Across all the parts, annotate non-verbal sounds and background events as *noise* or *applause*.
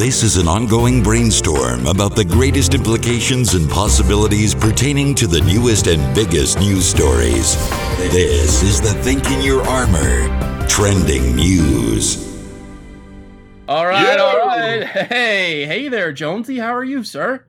This is an ongoing brainstorm about the greatest implications and possibilities pertaining to the newest and biggest news stories. This is the Think in Your Armor Trending News. All right, all right. Hey, hey there, Jonesy. How are you, sir?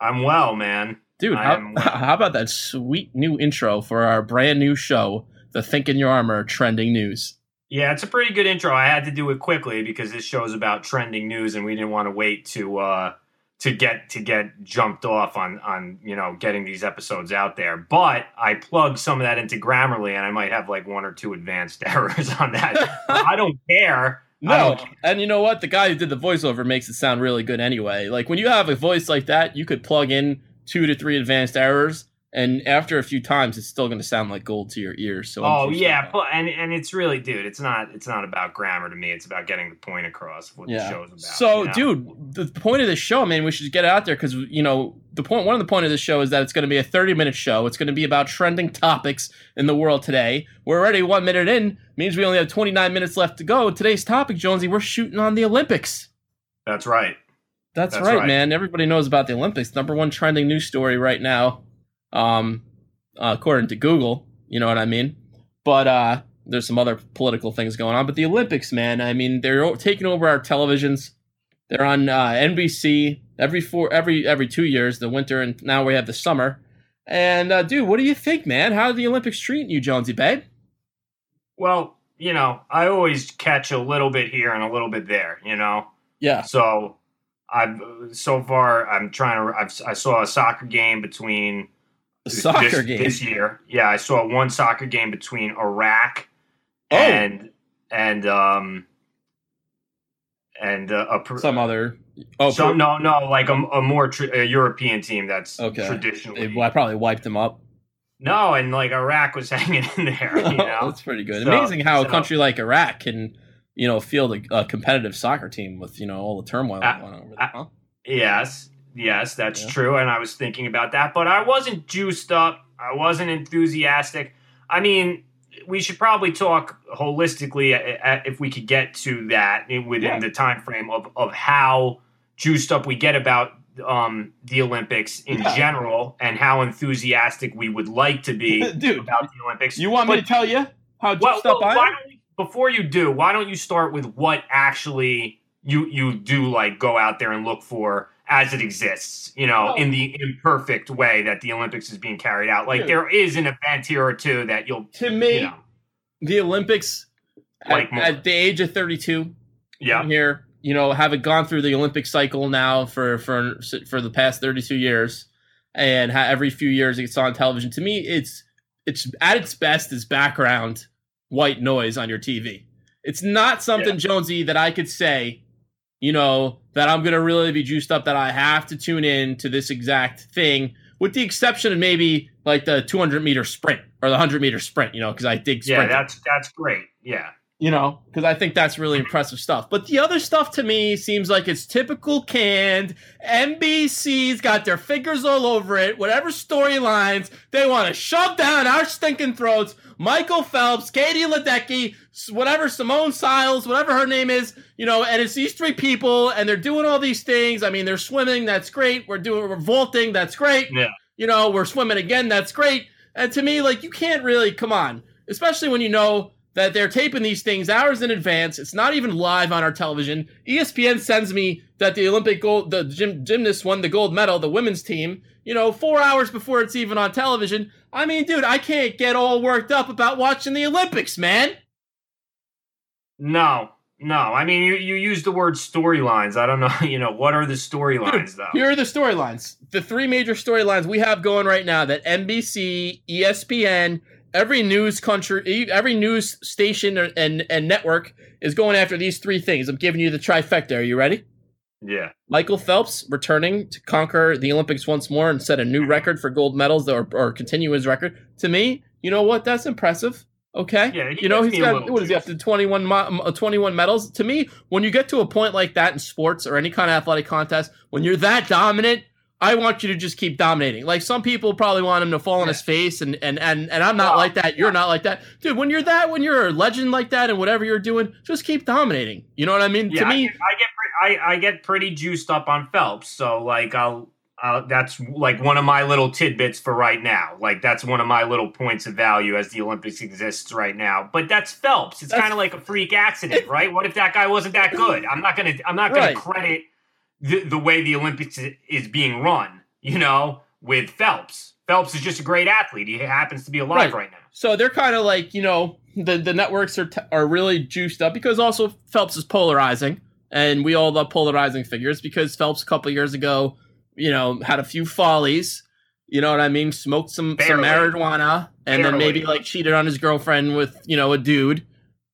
I'm well, man. Dude, how, well. how about that sweet new intro for our brand new show, the Think in Your Armor Trending News? Yeah, it's a pretty good intro. I had to do it quickly because this show is about trending news, and we didn't want to wait to uh, to get to get jumped off on on you know getting these episodes out there. But I plugged some of that into Grammarly, and I might have like one or two advanced *laughs* errors on that. I don't care. No, don't- and you know what? The guy who did the voiceover makes it sound really good anyway. Like when you have a voice like that, you could plug in two to three advanced errors, and after a few times, it's still going to sound like gold to your ears. So Oh yeah, pl- and and it's really, dude. It's not it's not about grammar to me. It's about getting the point across of what the yeah. show's about. So, you know? dude, the the point of this show, man, we should get out there because you know the point. One of the point of this show is that it's going to be a thirty-minute show. It's going to be about trending topics in the world today. We're already one minute in, means we only have twenty-nine minutes left to go. Today's topic, Jonesy, we're shooting on the Olympics. that's right. That's, That's right, right. man. Everybody knows about the Olympics. Number one trending news story right now, um, uh, according to Google. You know what I mean? But uh, there's some other political things going on. But the Olympics, man. I mean, they're taking over our televisions. They're on uh, NBC every four, every every two years. The winter, and now we have the summer. And uh, dude, what do you think, man? How are the Olympics treating you, Jonesy, babe? Well, you know, I always catch a little bit here and a little bit there. You know. Yeah. So I've so far I'm trying to. I've, I saw a soccer game between The soccer this, game. this year. Yeah, I saw one soccer game between Iraq Oh. and and um and uh, a Some other. Oh, so, no no like a, a more tr- a European team that's Okay. traditionally They, I probably wiped them up. no and like Iraq was *laughs* hanging in there. You *laughs* know, That's pretty good. So- Amazing how a country like Iraq can, you know, field a, a competitive soccer team with you know all the turmoil Uh, going on over there. Huh? Yes, yes, that's Yeah. true. And I was thinking about that, but I wasn't juiced up. I wasn't enthusiastic. I mean, we should probably talk holistically if we could get to that within Yeah. the time frame of, of how juiced up we get about um, the Olympics in Yeah. general and how enthusiastic we would like to be *laughs* Dude, about the Olympics. you want me to tell you how well, juiced up well, I am? we, before you do, why don't you start with what actually you you do like go out there and look for as it exists, you know, Well- in the imperfect way that the Olympics is being carried out. Like Dude. there is an event here or two that you'll To me, you know, the Olympics Like at, at the age of 32, yeah. I'm here, you know, having gone through the Olympic cycle now for for for the past 32 years, and ha- every few years it's on television. To me, it's it's at its best is background white noise on your TV. It's not something Yeah. Jonesy that I could say, you know, that I'm gonna really be juiced up that I have to tune in to this exact thing, with the exception of maybe like the 200 meter sprint or the 100 meter sprint, you know, because I dig Yeah, that's that's great. Yeah. you know, because I think that's really impressive stuff. But the other stuff to me seems like it's typical canned. NBC's got their fingers all over it. Whatever storylines they want to shove down our stinking throats. Michael Phelps, Katie Ledecky, whatever Simone Siles, whatever her name is, you know, and it's these three people, and they're doing all these things. I mean, they're swimming, that's great. We're doing we're vaulting, that's great. Yeah. You know, we're swimming again, that's great. And to me, like, you can't really come on, especially when you know that they're taping these things hours in advance. It's not even live on our television. ESPN sends me that the Olympic gold, the gym, gymnasts won the gold medal, the women's team, you know, four hours before it's even on television. I mean, dude, I can't get all worked up about watching the Olympics, man. No. No. I mean you, you use the word storylines. I don't know, *laughs* you know, what are the storylines though? Here are the storylines. The three major storylines we have going right now that NBC, ESPN, every news country, every news station and, and network is going after these three things. I'm giving you the trifecta. Are you ready? Yeah. Michael Phelps returning to conquer the Olympics once more and set a new record for gold medals or, or continue his record. To me, you know what? That's impressive. Okay. Yeah, you know, he's got, what is he up to 21, mo- uh, 21 medals? To me, when you get to a point like that in sports or any kind of athletic contest, when you're that dominant, I want you to just keep dominating. Like some people probably want him to fall on his face, and and and and I'm not like that. You're not like that, dude. When you're that, when you're a legend like that, and whatever you're doing, just keep dominating. You know what I mean? Yeah, to I me, get, I get I, I get pretty juiced up on Phelps, so like I'll uh, that's like one of my little tidbits for right now. Like that's one of my little points of value as the Olympics exists right now. But that's Phelps. It's kind of like a freak accident, *laughs* right? What if that guy wasn't that good? I'm not gonna I'm not gonna Right. credit the, the way the Olympics is being run. You know, with Phelps. Phelps is just a great athlete. He happens to be alive Right. right, now. So they're kind of like you know the the networks are t- are really juiced up because also Phelps is polarizing, and we all love polarizing figures because Phelps a couple years ago, you know, had a few follies. You know what I mean? Smoked some some marijuana, and then maybe like cheated on his girlfriend with you know a dude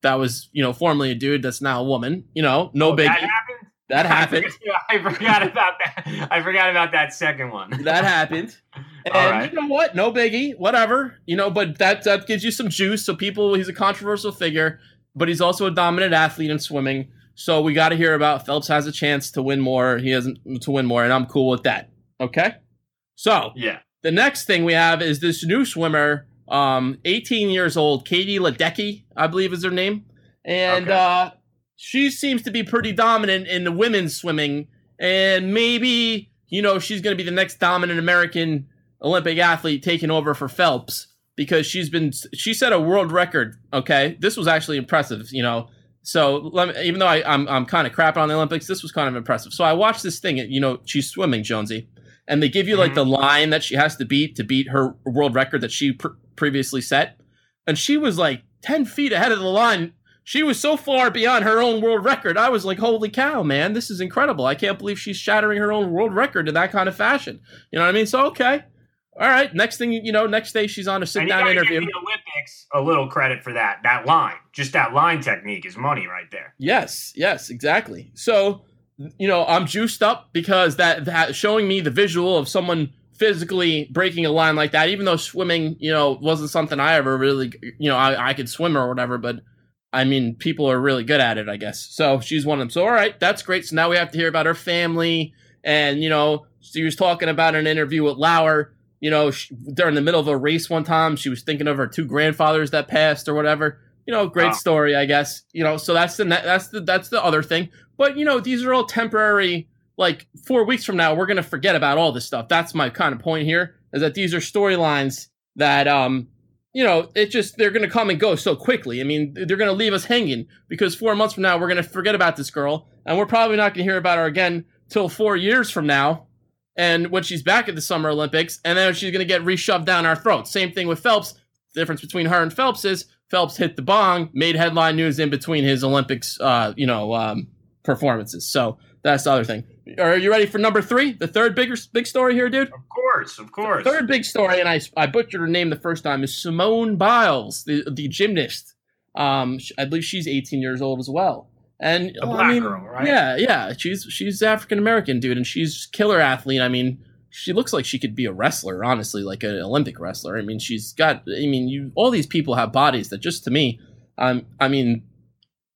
that was you know formerly a dude that's now a woman. You know, no Oh, biggie. That happened. That *laughs* happened. I forgot about that. I forgot about that second one. *laughs* that happened. *laughs* And right. you know what? No biggie. Whatever. You know, but that that gives you some juice. So people, he's a controversial figure, but he's also a dominant athlete in swimming. So we got to hear about Phelps has a chance to win more. He hasn't to win more, and I'm cool with that. Okay. So Yeah. the next thing we have is this new swimmer, um, 18 years old, Katie Ledecky, I believe is her name, and Okay. uh, she seems to be pretty dominant in the women's swimming, and maybe you know she's going to be the next dominant American Olympic athlete taking over for Phelps because she's been she set a world record. Okay, this was actually impressive. You know. So let me, even though I, I'm I'm kind of crapping on the Olympics, this was kind of impressive. So I watched this thing. You know, she's swimming, Jonesy, and they give you like the line that she has to beat to beat her world record that she pr- previously set, and she was like ten feet ahead of the line. She was so far beyond her own world record. I was like, "Holy cow, man! This is incredible! I can't believe she's shattering her own world record in that kind of fashion." You know what I mean? So okay, all right. Next thing you know, next day she's on a sit down interview. Olympics a little credit for that. That line, just that line technique, is money right there. Yes, yes, exactly. So, you know, I'm juiced up because that that showing me the visual of someone physically breaking a line like that, even though swimming, you know, wasn't something I ever really, you know, I, I could swim or whatever, but I mean, people are really good at it, I guess. So she's one of them. So, all right, that's great. So now we have to hear about her family. And, you know, she was talking about an interview with Lauer. You know, she, during the middle of a race one time, she was thinking of her two grandfathers that passed or whatever. You know, great Wow. story, I guess. You know, so that's the that's the that's the other thing. But you know, these are all temporary. Like four weeks from now, we're gonna forget about all this stuff. That's my kind of point here. Is that these are storylines that um, you know, it just they're gonna come and go so quickly. I mean, they're gonna leave us hanging because four months from now, we're gonna forget about this girl, and we're probably not gonna hear about her again till four years from now. And when she's back at the Summer Olympics, and then she's gonna get reshoved down our throats. Same thing with Phelps. The difference between her and Phelps is Phelps hit the bong, made headline news in between his Olympics, uh, you know, um, performances. So that's the other thing. Are you ready for number three? The third bigger big story here, dude. Of course, of course. Third big story, and I I butchered her name the first time is Simone Biles, the the gymnast. Um, I believe she's 18 years old as well. And uh, black I mean, girl, right? Yeah, yeah. She's she's African American, dude, and she's killer athlete. I mean, she looks like she could be a wrestler, honestly, like an Olympic wrestler. I mean, she's got. I mean, you all these people have bodies that just to me, um, I mean,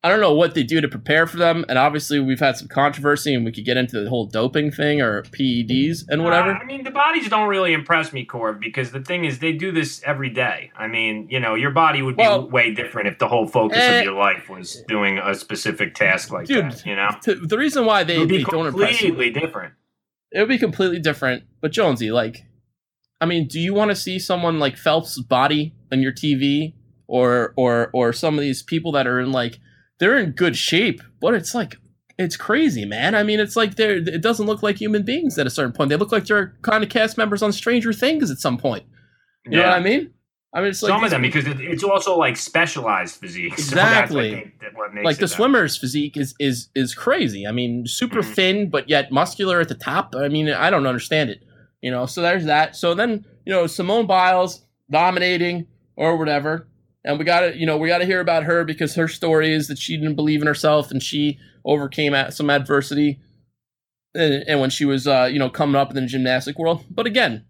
I don't know what they do to prepare for them, and obviously we've had some controversy, and we could get into the whole doping thing or PEDs and whatever. Uh, I mean, the bodies don't really impress me, Corv, because the thing is, they do this every day. I mean, you know, your body would be Well- way different if the whole focus Eh. of your life was doing a specific task like Dude, that. You know, To- the reason why they, they don't impress you, completely different. it would be completely different. But Jonesy, like, I mean, do you want to see someone like Phelps' body on your TV, or or or some of these people that are in like they're in good shape, but it's like it's crazy, man. I mean, it's like they're it doesn't look like human beings at a certain point. They look like they're kind of cast members on Stranger Things at some point. You know what I mean? I mean, it's like Some of them because it's also like specialized physique. So Exactly. think, that what makes like the that. swimmer's physique is is is crazy. I mean, super Mhm. thin but yet muscular at the top. I mean, I don't understand it. You know, so there's that. So then, you know, Simone Biles dominating or whatever. And we got to, you know, we got to hear about her because her story is that she didn't believe in herself and she overcame at some adversity. And, and when she was, uh, you know, coming up in the gymnastic world. But again,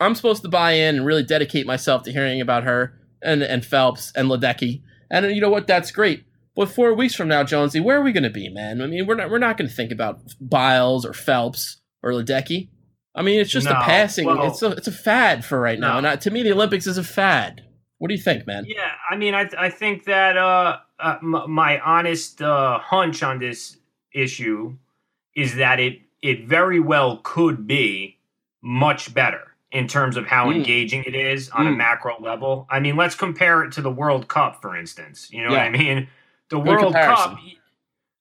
I'm supposed to buy in and really dedicate myself to hearing about her and and Phelps and Ledecky. And you know what? That's great. But four weeks from now, Jonesy, where are we going to be, man? I mean, we're not we're not going to think about Biles or Phelps or Ledecky. I mean, it's just a passing. well- it's a it's a fad for right now. And uh, to me, the Olympics is a fad. What do you think, man? Yeah, I mean, I I think that uh, uh m- my honest uh hunch on this issue is that it it very well could be much better in terms of how Mm. engaging it is on a Mm. macro level. I mean, let's compare it to the World Cup, for instance. You know what I mean? The Good World comparison. Cup,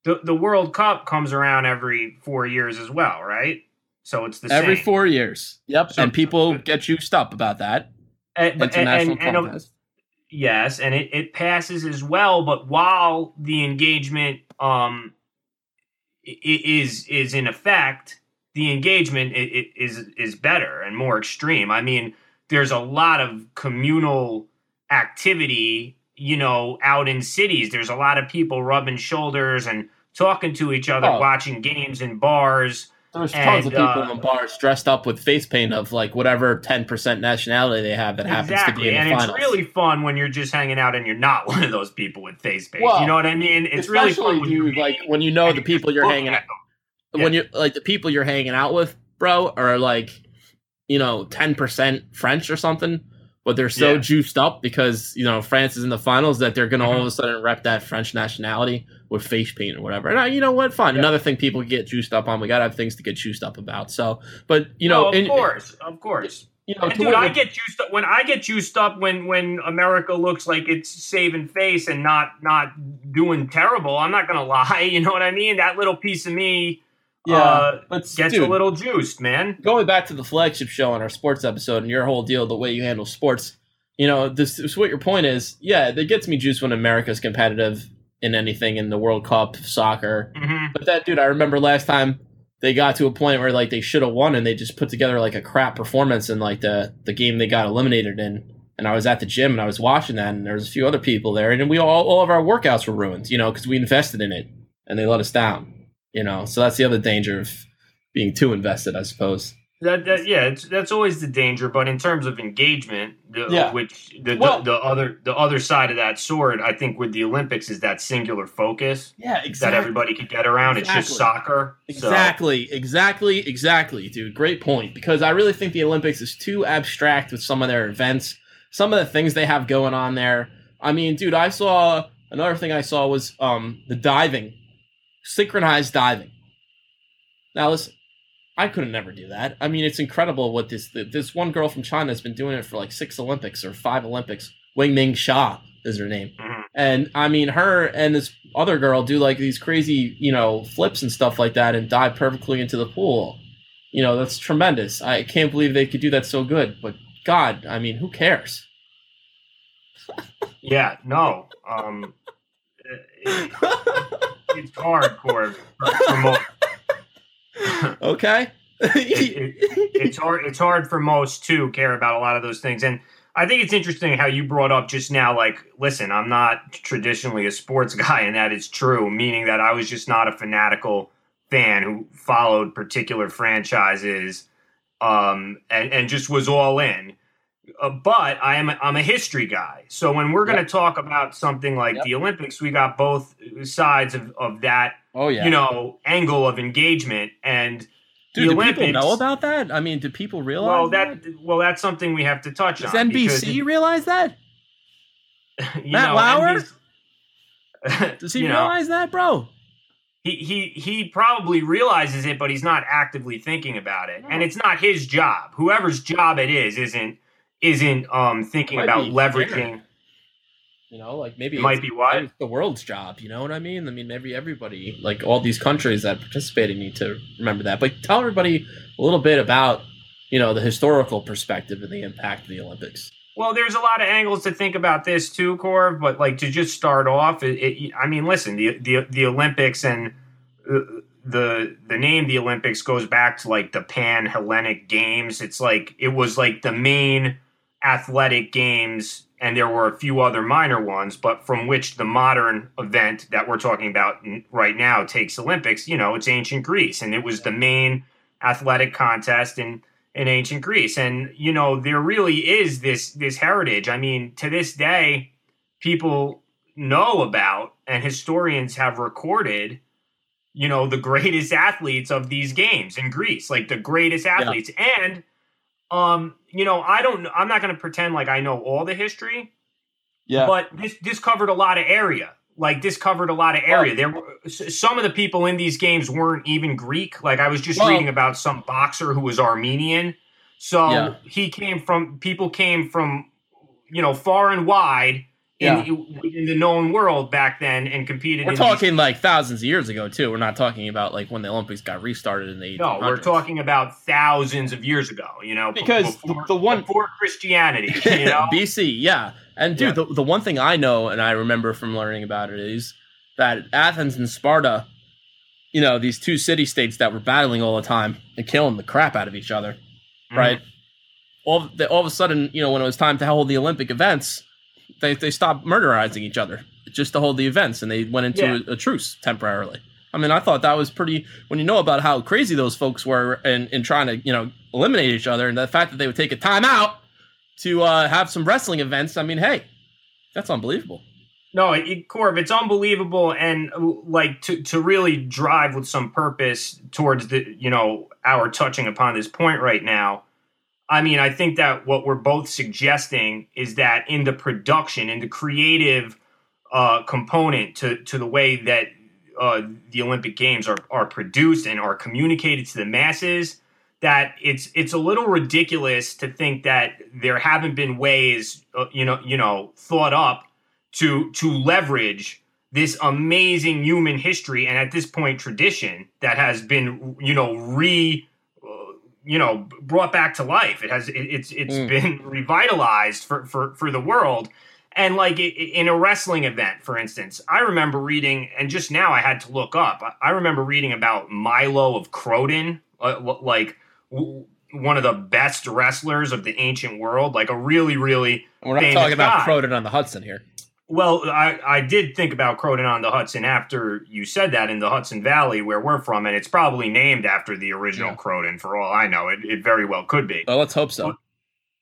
the, the World Cup comes around every four years as well, right? So it's the same Every same. four years. Yep. So- and people get juiced up about that. And- but- International and- and- contest. Yes, and it, it passes as well, but while the engagement um is is in effect, the engagement is is better and more extreme. I mean, there's a lot of communal activity, you know, out in cities. There's a lot of people rubbing shoulders and talking to each other, Oh. watching games in bars. There's tons of people uh, in bars dressed up with face paint of like whatever 10% nationality they have that happens to be in and the it's really fun when you're just hanging out and you're not *laughs* one of those people with face paint. Well, you know what I mean? It's really fun when you're like when you know the people you're hanging out them. when you like the people you're hanging out with, bro, are like, you know, 10% French or something, but they're so Yeah. juiced up because, you know, France is in the finals that they're going to all of a sudden rep that French nationality with face paint or whatever. And uh, you know what? Fine. Yeah. Another thing people get juiced up on. We got to have things to get juiced up about. So, but, you know, No, of in- course, of course. you know, dude, I get juiced up when I get juiced up when when America looks like it's saving face and not not doing terrible. I'm not gonna *laughs* lie. You know what I mean? That little piece of me yeah, uh, but gets dude, a little juiced, man. going back to the flagship show on our sports episode and your whole deal, the way you handle sports, you know, this, this what your point is. Yeah, it gets me juiced when America's competitive in anything in the World Cup, soccer. hmm But that dude, I remember last time they got to a point where like they should have won and they just put together like a crap performance in like the the game they got eliminated in. And I was at the gym and I was watching that and there was a few other people there and we all all of our workouts were ruined, you know, because we invested in it and they let us down. You know, so that's the other danger of being too invested, I suppose. That, that yeah, it's, that's always the danger. But in terms of engagement, the, Yeah. which the, Well- the the other the other side of that sword, I think, with the Olympics is that singular focus Yeah, exactly. that everybody could get around. It's just Exactly. soccer. So- Exactly, exactly, exactly, dude. Great point. Because I really think the Olympics is too abstract with some of their events, some of the things they have going on there. I mean, dude, I saw another thing I saw was um the diving, synchronized diving. Now listen, I couldn't never do that. I mean, it's incredible what this this one girl from China has been doing it for like six Olympics or five Olympics. Wing Ming Sha is her name. Mhm. And I mean, her and this other girl do like these crazy, you know, flips and stuff like that and dive perfectly into the pool. You know, that's tremendous. I can't believe they could do that so good. But God, I mean, who cares? Yeah, no. Um, *laughs* it's hardcore for, for most. *laughs* okay. It- It's hard. It's hard for most to care about a lot of those things, and I think it's interesting how you brought up just now. Like, listen, I'm not traditionally a sports *laughs* guy, and that is true. Meaning that I was just not a fanatical fan who followed particular franchises, um, and and just was all in. Uh, but I am a, I'm a history guy, so when we're going to talk about something like Yep. the Olympics, we got both sides of, of that oh yeah. you know angle of engagement and Dude, the do people know about that? I mean, do people realize well that well that's something we have to touch Does on Does NBC realize that? *laughs* Matt know, Lauer? NBC *laughs* Does he *laughs* you know, realize that, bro? he, he he probably realizes it but he's not actively thinking about it and it's not his job whoever's job it is isn't isn't um thinking about leveraging You know, like maybe it might be why it's the world's job. You know what I mean? I mean, maybe everybody, like all these countries that participated, need to remember that. But tell everybody a little bit about, you know, the historical perspective and the impact of the Olympics. Well, there's a lot of angles to think about this too, Corv. But like to just start off, it, it, I mean, listen, the the the Olympics and uh, the the name the Olympics goes back to like the Pan Hellenic Games. It's like it was like the main athletic games, and there were a few other minor ones, but from which the modern event that we're talking about right now takes Olympics. You know, it's ancient Greece, and it was the main athletic contest in in ancient Greece. And you know, there really is this this heritage. I mean, to this day, people know about and historians have recorded you know the greatest athletes of these games in Greece like the greatest athletes and um you know I don't I'm not going to pretend like I know all the history Yeah. but this this covered a lot of area like this covered a lot of area. There were some of the people in these games weren't even Greek. Like I was just Well- reading about some boxer who was Armenian. So Yeah. he came from people came from you know far and wide in, in the known world back then and competed. We're in talking like thousands of years ago too. We're not talking about like when the Olympics got restarted in the 1800s. No, we're talking about thousands of years ago. You know, Because before, the one- before Christianity. You *laughs* know, BC, yeah. And dude, Yeah. the, the one thing I know and I remember from learning about it is that Athens and Sparta, you know, these two city states that were battling all the time and killing the crap out of each other, Mm-hmm. right? All the, all of a sudden, you know, when it was time to hold the Olympic events, they, they stopped murderizing each other just to hold the events and they went into Yeah. a, a truce temporarily. I mean, I thought that was pretty. When you know about how crazy those folks were in, in trying to, you know, eliminate each other, and the fact that they would take a time out to uh, have some wrestling events. I mean, hey, that's unbelievable. No, it, Corb, it's unbelievable, and uh, like to to really drive with some purpose towards the you know our touching upon this point right now. I mean, I think that what we're both suggesting is that in the production, in the creative uh, component to to the way that uh, the Olympic Games are are produced and are communicated to the masses, that it's it's a little ridiculous to think that there haven't been ways, uh, you know, you know, thought up to to leverage this amazing human history and at this point tradition that has been you know re you know brought back to life it has it, it's it's Mm. been revitalized for for for the world and like in a wrestling event for instance i remember reading and just now i had to look up i remember reading about milo of croton uh, like one of the best wrestlers of the ancient world like a really really We're not Famous talking about guy. Croton on the Hudson here. Well, I, I did think about Croton on the Hudson after you said that in the Hudson Valley where we're from, and it's probably named after the original Yeah. Croton for all I know. It, it very well could be. Well, let's hope so.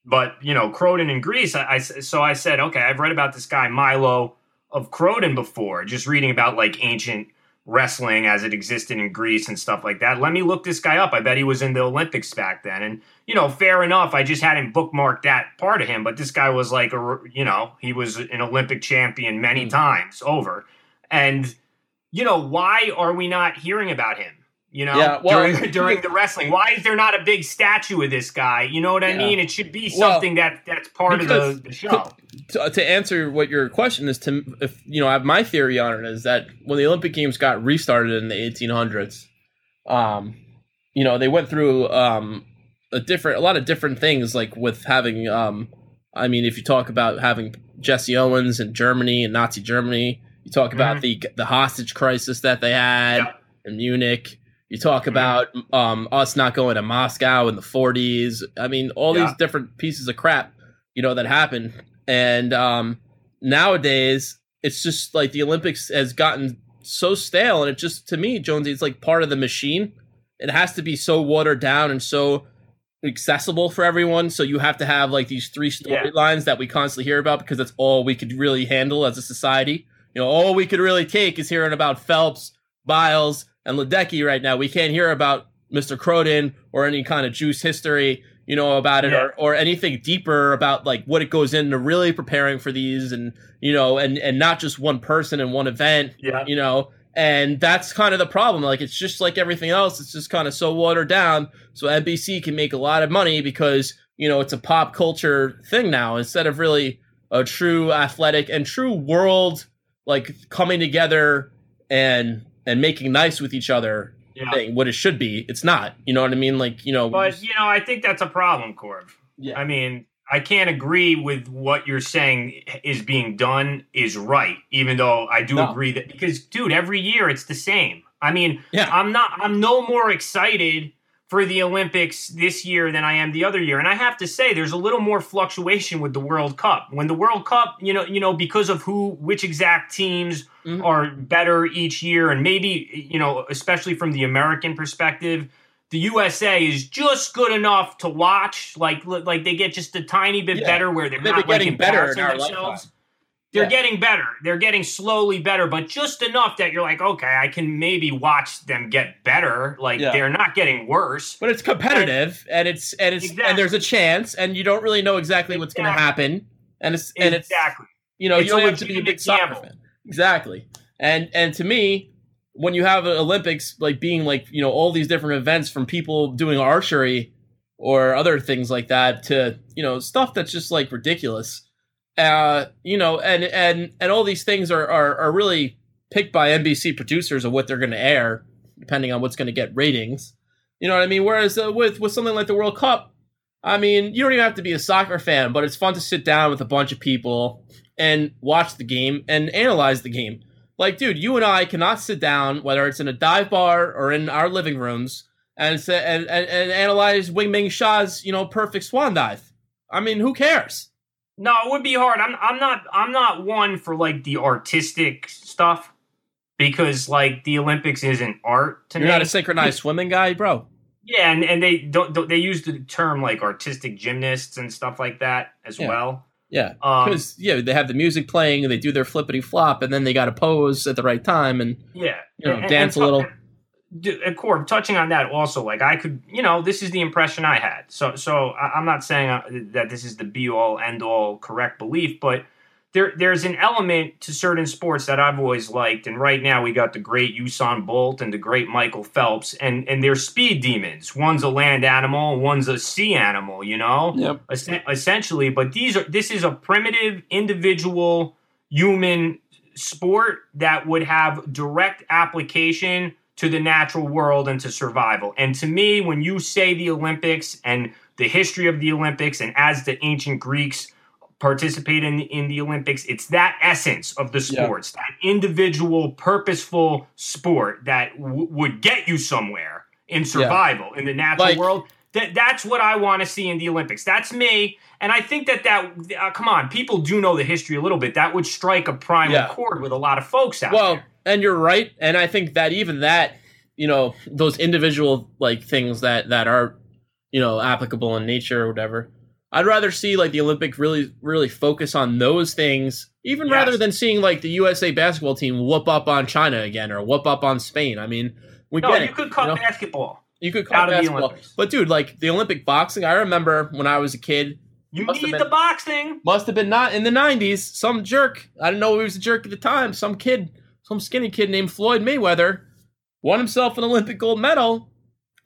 But, you know, Croton in Greece, I, I- so I said, okay, I've read about this guy Milo of Croton before, just reading about like ancient wrestling as it existed in Greece and stuff like that. Let me look this guy up. I bet he was in the Olympics back then. And, you know, fair enough. I just hadn't bookmarked that part of him, but this guy was like a, you know, he was an Olympic champion many Mm. times over. And, you know, why are we not hearing about him? You know, Yeah, well, during, *laughs* during the wrestling, why is there not a big statue of this guy? You know what I Yeah. mean? It should be Well, something that that's part of the, the show. to, to answer what your question is, to if you know, I have my theory on it is that when the Olympic Games got restarted in the 1800s, um, you know, they went through um a different, a lot of different things, like with having, um, I mean, if you talk about having Jesse Owens in Germany and Nazi Germany, you talk about the the hostage crisis that they had Yeah. in Munich. You talk Mhm. about um, us not going to Moscow in the 40s. I mean, all Yeah. these different pieces of crap, you know, that happened. And um, nowadays, it's just like the Olympics has gotten so stale. And it just, to me, Jonesy, it's like part of the machine. It has to be so watered down and so accessible for everyone. So you have to have like these three Yeah. storylines that we constantly hear about because that's all we could really handle as a society. You know, all we could really take is hearing about Phelps, Biles, and Ledecky right now. We can't hear about Mr. Croton or any kind of juice history, you know, about it Yeah. or, or anything deeper about like what it goes into really preparing for these and, you know, and, and not just one person and one event, Yeah. you know, and that's kind of the problem. Like it's just like everything else. It's just kind of so watered down. So NBC can make a lot of money because, you know, it's a pop culture thing now instead of really a true athletic and true world like coming together and and making nice with each other Yeah. thing what it should be it's not you know what i mean like you know But you know, I think that's a problem, Corv. yeah I mean, I can't agree with what you're saying is being done is right, even though I do No. agree that because dude, every year it's the same. I mean, Yeah. I'm not I'm no more excited for the Olympics this year than I am the other year. And I have to say there's a little more fluctuation with the World Cup. When the World Cup, you know, you know because of who which exact teams Mhm. are better each year and maybe, you know, especially from the American perspective, the USA is just good enough to watch. Like like they get just a tiny bit Yeah. better where they're not getting better in our themselves. lifetime. They're Yeah. getting better. They're getting slowly better, but just enough that you're like, okay, I can maybe watch them get better. Like Yeah. they're not getting worse. but it's competitive and it's and it's Exactly. and there's a chance and you don't really know exactly what's going to happen and it's and it's exactly. you know It's you don't have to be a big soccer fan Exactly. And and to me, when you have Olympics like being like you know all these different events from people doing archery or other things like that to you know stuff that's just like ridiculous. Uh, you know, and and and all these things are are, are really picked by NBC producers of what they're going to air, depending on what's going to get ratings. You know what I mean? Whereas uh, with with something like the World Cup, I mean, you don't even have to be a soccer fan, but it's fun to sit down with a bunch of people and watch the game and analyze the game. Like, dude, you and I cannot sit down, whether it's in a dive bar or in our living rooms, and and and, and analyze Wing Ming Sha's you know perfect swan dive. I mean, who cares? No, it would be hard. I'm I'm not I'm not one for like the artistic stuff because like the Olympics isn't art to You're me. not a synchronized swimming guy, bro. Yeah, and, and they don't, don't they use the term like artistic gymnasts and stuff like that as Yeah. well. Yeah, Um, because yeah, they have the music playing and they do their flippity flop, and then they got to pose at the right time and yeah, you know And- dance and a little. And Corb, touching on that also, like I could, you know, this is the impression I had. So, so I'm not saying uh, that this is the be all end all correct belief, but there, there's an element to certain sports that I've always liked. And right now, we got the great Usain Bolt and the great Michael Phelps, and and they're speed demons. One's a land animal, one's a sea animal. You know, Yep. essen- essentially. But these are this is a primitive individual human sport that would have direct application to the natural world and to survival. And to me, when you say the Olympics and the history of the Olympics, and as the ancient Greeks participate in, in the Olympics, it's that essence of the Yeah. sports, that individual, purposeful sport that w- would get you somewhere in survival in the natural Like- world. That, that's what I want to see in the Olympics. That's me, and I think that that uh, come on, people do know the history a little bit. That would strike a primal Yeah. chord with a lot of folks out Well, there. Well, and you're right, and I think that even that, you know, those individual like things that that are, you know, applicable in nature or whatever. I'd rather see like the Olympic really really focus on those things, even Yes. rather than seeing like the USA basketball team whoop up on China again or whoop up on Spain. I mean, we No, get you it, could cut know? basketball. You could of the basketball, but dude, like the Olympic boxing. I remember when I was a kid. You need been- the boxing. Must have been not in the '90s. Some jerk. I didn't know he was a jerk at the time. Some kid, some skinny kid named Floyd Mayweather, won himself an Olympic gold medal.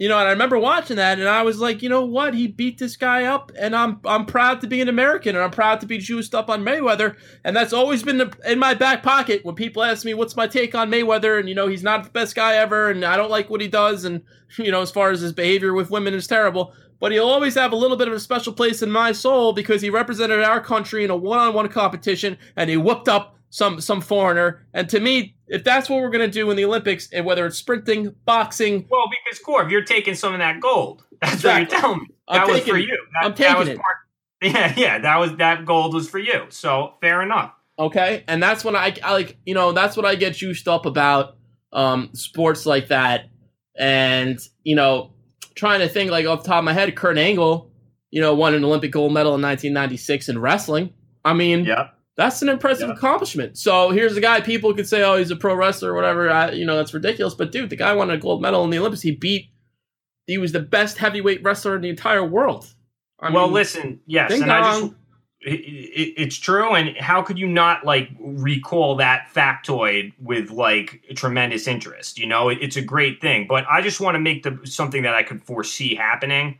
You know, and I remember watching that, and I was like, you know what? He beat this guy up, and I'm I'm proud to be an American, and I'm proud to be juiced up on Mayweather, and that's always been in my back pocket when people ask me what's my take on Mayweather, and you know he's not the best guy ever, and I don't like what he does, and *laughs* you know as far as his behavior with women is terrible but he'll always have a little bit of a special place in my soul because he represented our country in a one-on-one competition and he whooped up some some foreigner. And to me, if that's what we're gonna do in the Olympics, and whether it's sprinting, boxing, Well, because Corv, you're taking some of that gold. That's Exactly. what you're telling me. I'm That was taking for you. That, I'm taking it. Part, yeah, yeah. That was that gold was for you. So fair enough. okay, and that's when I, I like you know that's what I get juiced up about um sports like that, and you know trying to think like off the top of my head, Kurt Angle, you know, won an Olympic gold medal in 1996 in wrestling. I mean, Yep. That's an impressive Yeah. accomplishment. So here's a guy people could say, "Oh, he's a pro wrestler or whatever." I, you know, that's ridiculous. But dude, the guy won a gold medal in the Olympics. He beat. He was the best heavyweight wrestler in the entire world. I well, mean, listen, yes, and I just it, it, it's true. And how could you not like recall that factoid with like tremendous interest? You know, it, it's a great thing. But I just want to make the something that I could foresee happening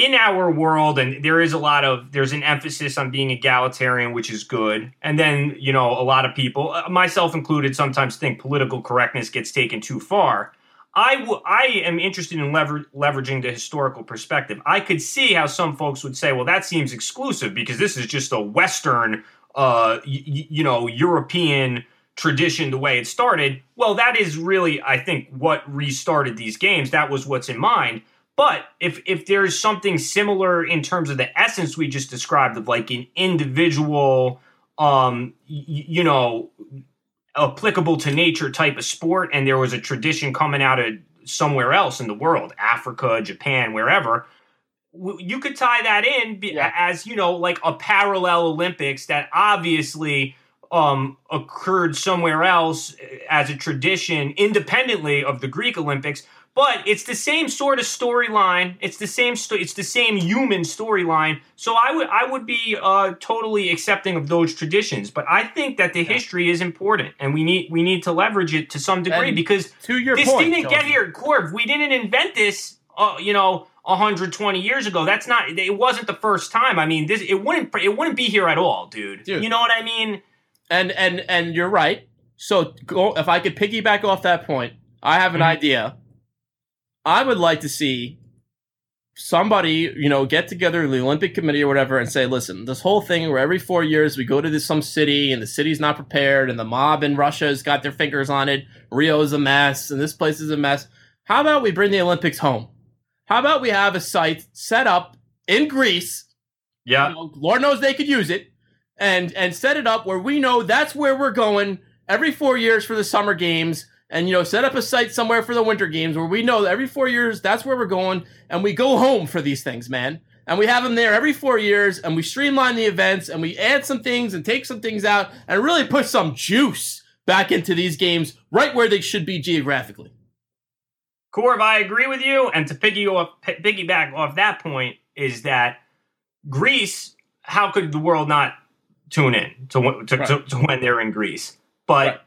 in our world. And there is a lot of there's an emphasis on being egalitarian, which is good. And then you know, a lot of people, uh, myself included, sometimes think political correctness gets taken too far. I, w- I am interested in lever- leveraging the historical perspective. I could see how some folks would say, well, that seems exclusive because this is just a Western, uh, y- you know, European tradition the way it started. Well, that is really, I think, what restarted these games. That was what's in mind. But if if there's something similar in terms of the essence we just described of like an individual, um, y- you know, applicable to nature type of sport and there was a tradition coming out of somewhere else in the world africa japan wherever you could tie that in Yeah. as you know like a parallel olympics that obviously um, occurred somewhere else as a tradition independently of the Greek Olympics. But it's the same sort of storyline. It's the same. Sto- it's the same human storyline. So I would I would be uh, totally accepting of those traditions. But I think that the history is important, and we need we need to leverage it to some degree And because to your this point, didn't get here. Corv, we didn't invent this. Uh, you know. 120 years ago that's not it wasn't the first time i mean this it wouldn't it wouldn't be here at all dude, Dude. you know what i mean And and and you're right. So go, if I could piggyback off that point, I have an Mhm. idea. I would like to see somebody, you know, get together the Olympic Committee or whatever and say, listen, this whole thing where every four years we go to this, some city and the city's not prepared and the mob in Russia has got their fingers on it, Rio's a mess and this place is a mess. How about we bring the Olympics home? How about we have a site set up in Greece yeah you know, Lord knows they could use it, and and set it up where we know that's where we're going every four years for the summer games, and you know set up a site somewhere for the winter games where we know that every four years that's where we're going, and we go home for these things, man. And we have them there every four years, and we streamline the events, and we add some things and take some things out, and really put some juice back into these games right where they should be geographically. Corv, I agree with you. And to piggy off, piggyback off that point is that Greece. How could the world not tune in to wh- to, to, to when they're in Greece? But Right.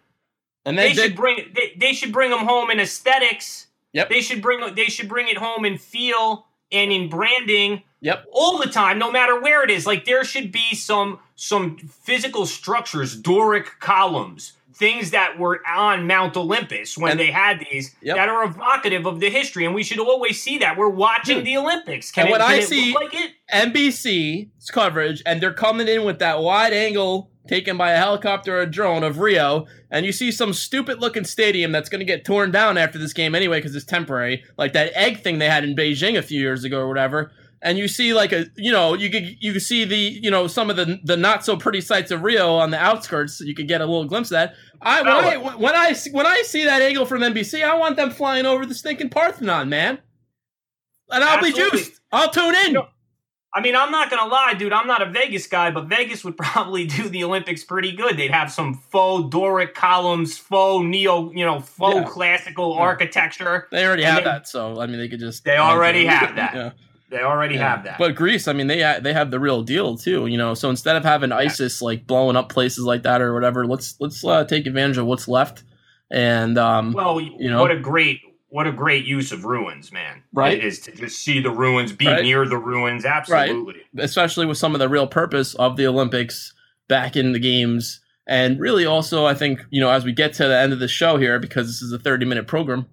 And they, they, they should bring they, they should bring them home in aesthetics. Yep. They should bring they should bring it home in feel and in branding yep, all the time, no matter where it is. Like there should be some some physical structures, Doric columns, things that were on Mount Olympus when And- they had these Yep. that are evocative of the history, and we should always see that. We're watching Dude. the Olympics. Can And it, when I see- like it? NBC's coverage, and they're coming in with that wide angle taken by a helicopter or a drone of Rio, and you see some stupid looking stadium that's going to get torn down after this game anyway because it's temporary, like that egg thing they had in Beijing a few years ago or whatever. And you see like a, you know, you could you could see the, you know, some of the the not so pretty sights of Rio on the outskirts. You could get a little glimpse of that. I when I when I see- when I see that angle from NBC, I want them flying over the stinking Parthenon, man. And I'll Absolutely. be juiced. I'll tune in. You know, I mean, I'm not gonna lie, dude. I'm not a Vegas guy, but Vegas would *laughs* probably do the Olympics pretty good. They'd have some faux Doric columns, faux neo, you know, faux Yeah. classical Yeah. architecture. They already have they- that, so I mean, they could just. They already have that. *laughs* Yeah. They already Yeah. have that. But Greece, I mean, they they have the real deal too. You know, so instead of having ISIS like blowing up places like that or whatever, let's let's uh, take advantage of what's left. And um, well, you know- what a great what a great use of ruins, man. Right. It is to just see the ruins, be Right. near the ruins. Absolutely. especially with some of the real purpose of the Olympics back in the games, and really also, I think you know, as we get to the end of the show here, because this is a thirty minute program.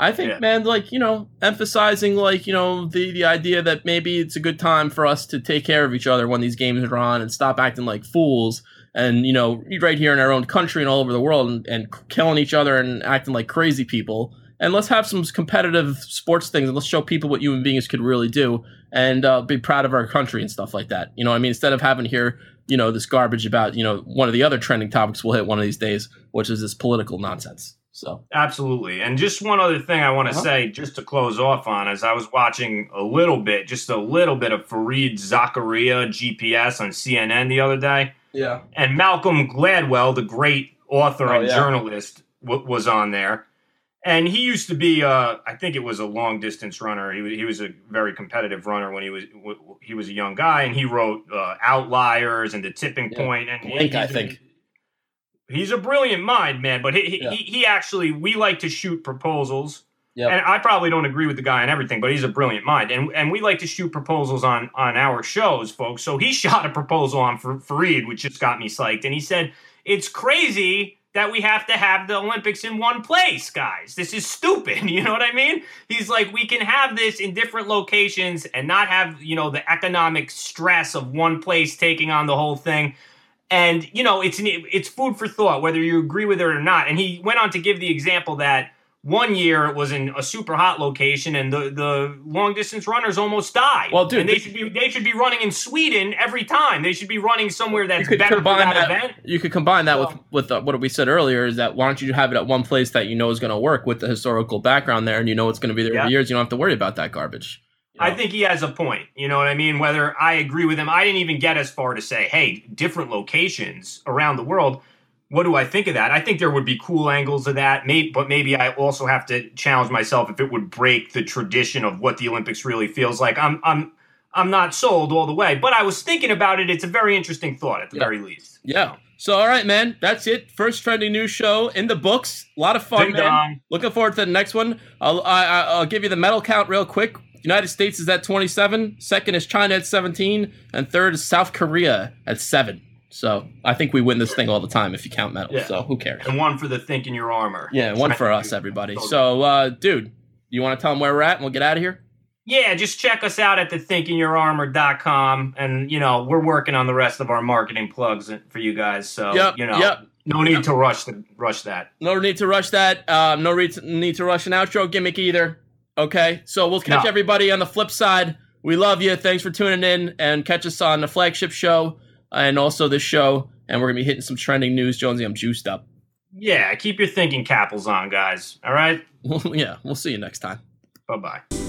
I think, Yeah. man, like you know, emphasizing like you know the the idea that maybe it's a good time for us to take care of each other when these games are on and stop acting like fools and you know right here in our own country and all over the world and, and killing each other and acting like crazy people and let's have some competitive sports things and let's show people what human beings could really do and uh, be proud of our country and stuff like that you know what i mean instead of having here you know this garbage about you know one of the other trending topics we'll hit one of these days which is this political nonsense so Absolutely. And just one other thing I want to Uh-huh. say, just to close off on, as I was watching a little bit, just a little bit of Fareed Zakaria GPS on CNN the other day. yeah and Malcolm Gladwell, the great author Oh, and yeah. journalist, w- was on there. And he used to be, uh, I think it was a long distance runner. He was, he was a very competitive runner when he was he was a young guy, and he wrote uh, Outliers and The Tipping Yeah. Point. And Blink, I think. he's a brilliant mind, man. But he he, Yeah. he he actually we like to shoot proposals. Yep. And I probably don't agree with the guy on everything, but he's a brilliant mind, and and we like to shoot proposals on on our shows, folks. So he *laughs* shot a proposal on Fareed, which just got me psyched, and he said it's crazy that we have to have the Olympics in one place, guys. This is stupid. *laughs* You know what I mean? He's like, we can have this in different locations and not have you know the economic stress of one place taking on the whole thing and you know it's it's food for thought whether you agree with it or not and he went on to give the example that one year it was in a super hot location and the, the long distance runners almost died Well, dude, and they should be they should be running in sweden every time they should be running somewhere that's could better for combine that, that. event You could combine that Well- with with uh, what we said earlier. Is that why don't you have it at one place that you know is going to work with the historical background there, and you know it's going to be there Yeah. for years. You don't have to worry about that garbage. you I think he has a point. You know what I mean? Whether I agree with him, I didn't even get as far to say, hey, different locations around the world. What do I think of that? I think there would be cool angles of that, maybe, but maybe I also have to challenge myself if it would break the tradition of what the Olympics really feels like. I'm I'm I'm not sold all the way, but I was thinking about it. It's a very interesting thought at the Yeah. very least. Yeah. So, all right, man. That's it. First trending news show in the books. A lot of fun, Ding man. dong. Looking forward to the next one. I'll, I, I- I'll give you the medal count real quick. United States is at 27. Second is China at 17. And third is South Korea at 7. So I think we win this thing all the time if you count medals. Yeah. So who cares? And one for the think in your armor. Yeah, one for us, everybody. So, uh, dude, you want to tell them where we're at and we'll get out of here? Yeah, just check us out at the thinkingyourarmor.com. And, you know, we're working on the rest of our marketing plugs for you guys. So, Yep, you know, yep. no need to rush the, rush that. No need to rush that. Um, no re- need to rush an outro gimmick either. Okay, so we'll catch No. everybody on the flip side. We love you. Thanks for tuning in and catch us on the flagship show and also this show. And we're gonna be hitting some trending news. Jonesy, I'm juiced up. Yeah, keep your thinking capels on, guys. All right? *laughs* yeah, we'll see you next time. Bye bye.